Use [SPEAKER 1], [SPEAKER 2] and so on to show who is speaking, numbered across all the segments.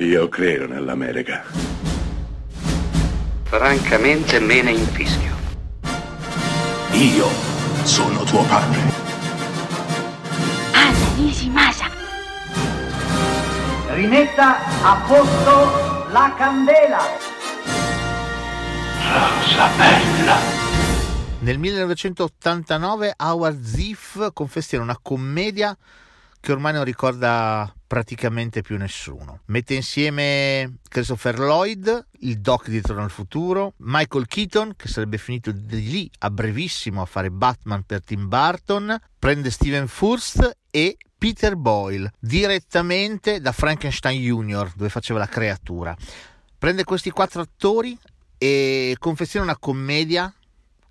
[SPEAKER 1] Io credo nell'America.
[SPEAKER 2] Francamente me ne infischio.
[SPEAKER 3] Io sono tuo padre.
[SPEAKER 4] Anna Nishimasa.
[SPEAKER 5] Rimetta a posto la candela.
[SPEAKER 1] Rosa bella.
[SPEAKER 6] Nel 1989 Howard Ziff confessiona una commedia che ormai non ricorda praticamente più nessuno. Mette insieme Christopher Lloyd, il Doc di Torno al Futuro, Michael Keaton, che sarebbe finito di lì a brevissimo a fare Batman per Tim Burton, prende Steven Furst e Peter Boyle, direttamente da Frankenstein Jr., dove faceva la creatura. Prende questi quattro attori e confeziona una commedia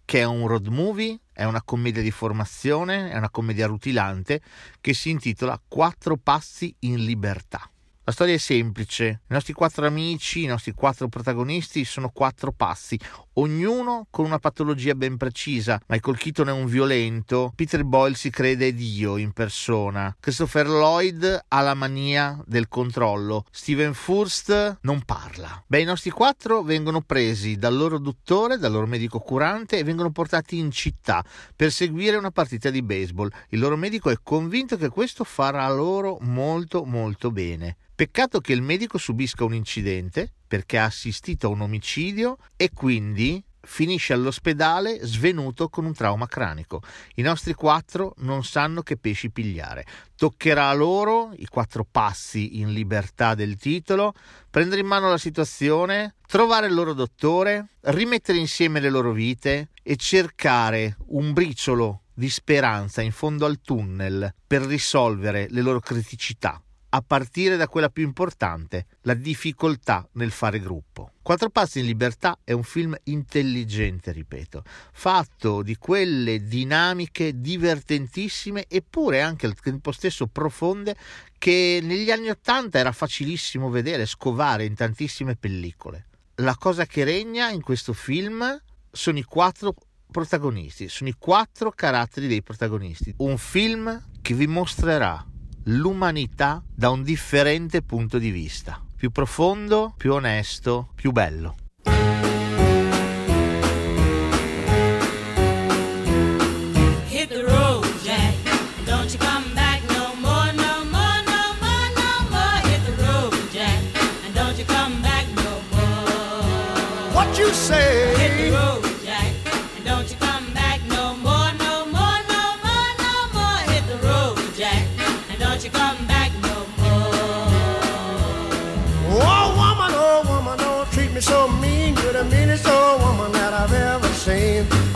[SPEAKER 6] che è un road movie, è una commedia di formazione, è una commedia rutilante che si intitola Quattro passi in libertà. La storia è semplice, i nostri quattro amici, i nostri quattro protagonisti sono quattro passi, ognuno con una patologia ben precisa. Michael Keaton è un violento, Peter Boyle si crede Dio in persona, Christopher Lloyd ha la mania del controllo, Steven Furst non parla. Beh, i nostri quattro vengono presi dal loro dottore, dal loro medico curante e vengono portati in città per seguire una partita di baseball. Il loro medico è convinto che questo farà loro molto molto bene. Peccato che il medico subisca un incidente perché ha assistito a un omicidio e quindi finisce all'ospedale svenuto con un trauma cranico. I nostri quattro non sanno che pesci pigliare. Toccherà a loro, i quattro passi in libertà del titolo, prendere in mano la situazione, trovare il loro dottore, rimettere insieme le loro vite e cercare un briciolo di speranza in fondo al tunnel per risolvere le loro criticità a partire da quella più importante, la difficoltà nel fare gruppo. Quattro passi in libertà è un film intelligente, ripeto, fatto di quelle dinamiche divertentissime eppure anche al tempo stesso profonde che negli anni Ottanta era facilissimo vedere, scovare in tantissime pellicole. La cosa che regna in questo film sono i quattro protagonisti, sono i quattro caratteri dei protagonisti. Un film che vi mostrerà l'umanità da un differente punto di vista, più profondo, più onesto, più bello.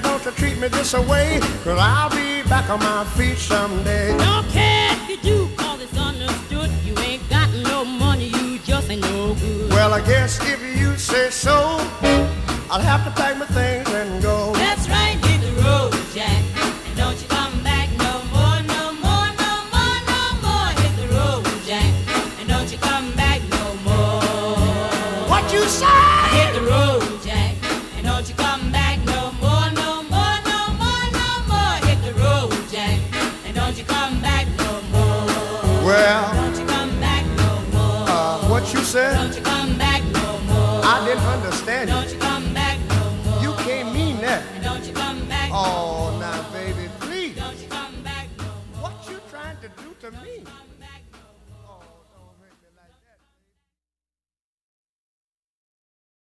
[SPEAKER 7] Baby, don't you treat me this away. Cause I'll be back on my feet someday.
[SPEAKER 8] Don't care if you do, cause it's understood. You ain't got no money, you just ain't no good.
[SPEAKER 7] Well, I guess if you say so, I'll have to pack my things and go.
[SPEAKER 8] That's right, hit the road, Jack. And don't you come back no more, no more, no more, no more. Hit the road, Jack. And don't you come back no more.
[SPEAKER 7] What you say? Said?
[SPEAKER 8] Don't you come back no more.
[SPEAKER 7] I didn't understand
[SPEAKER 8] Don't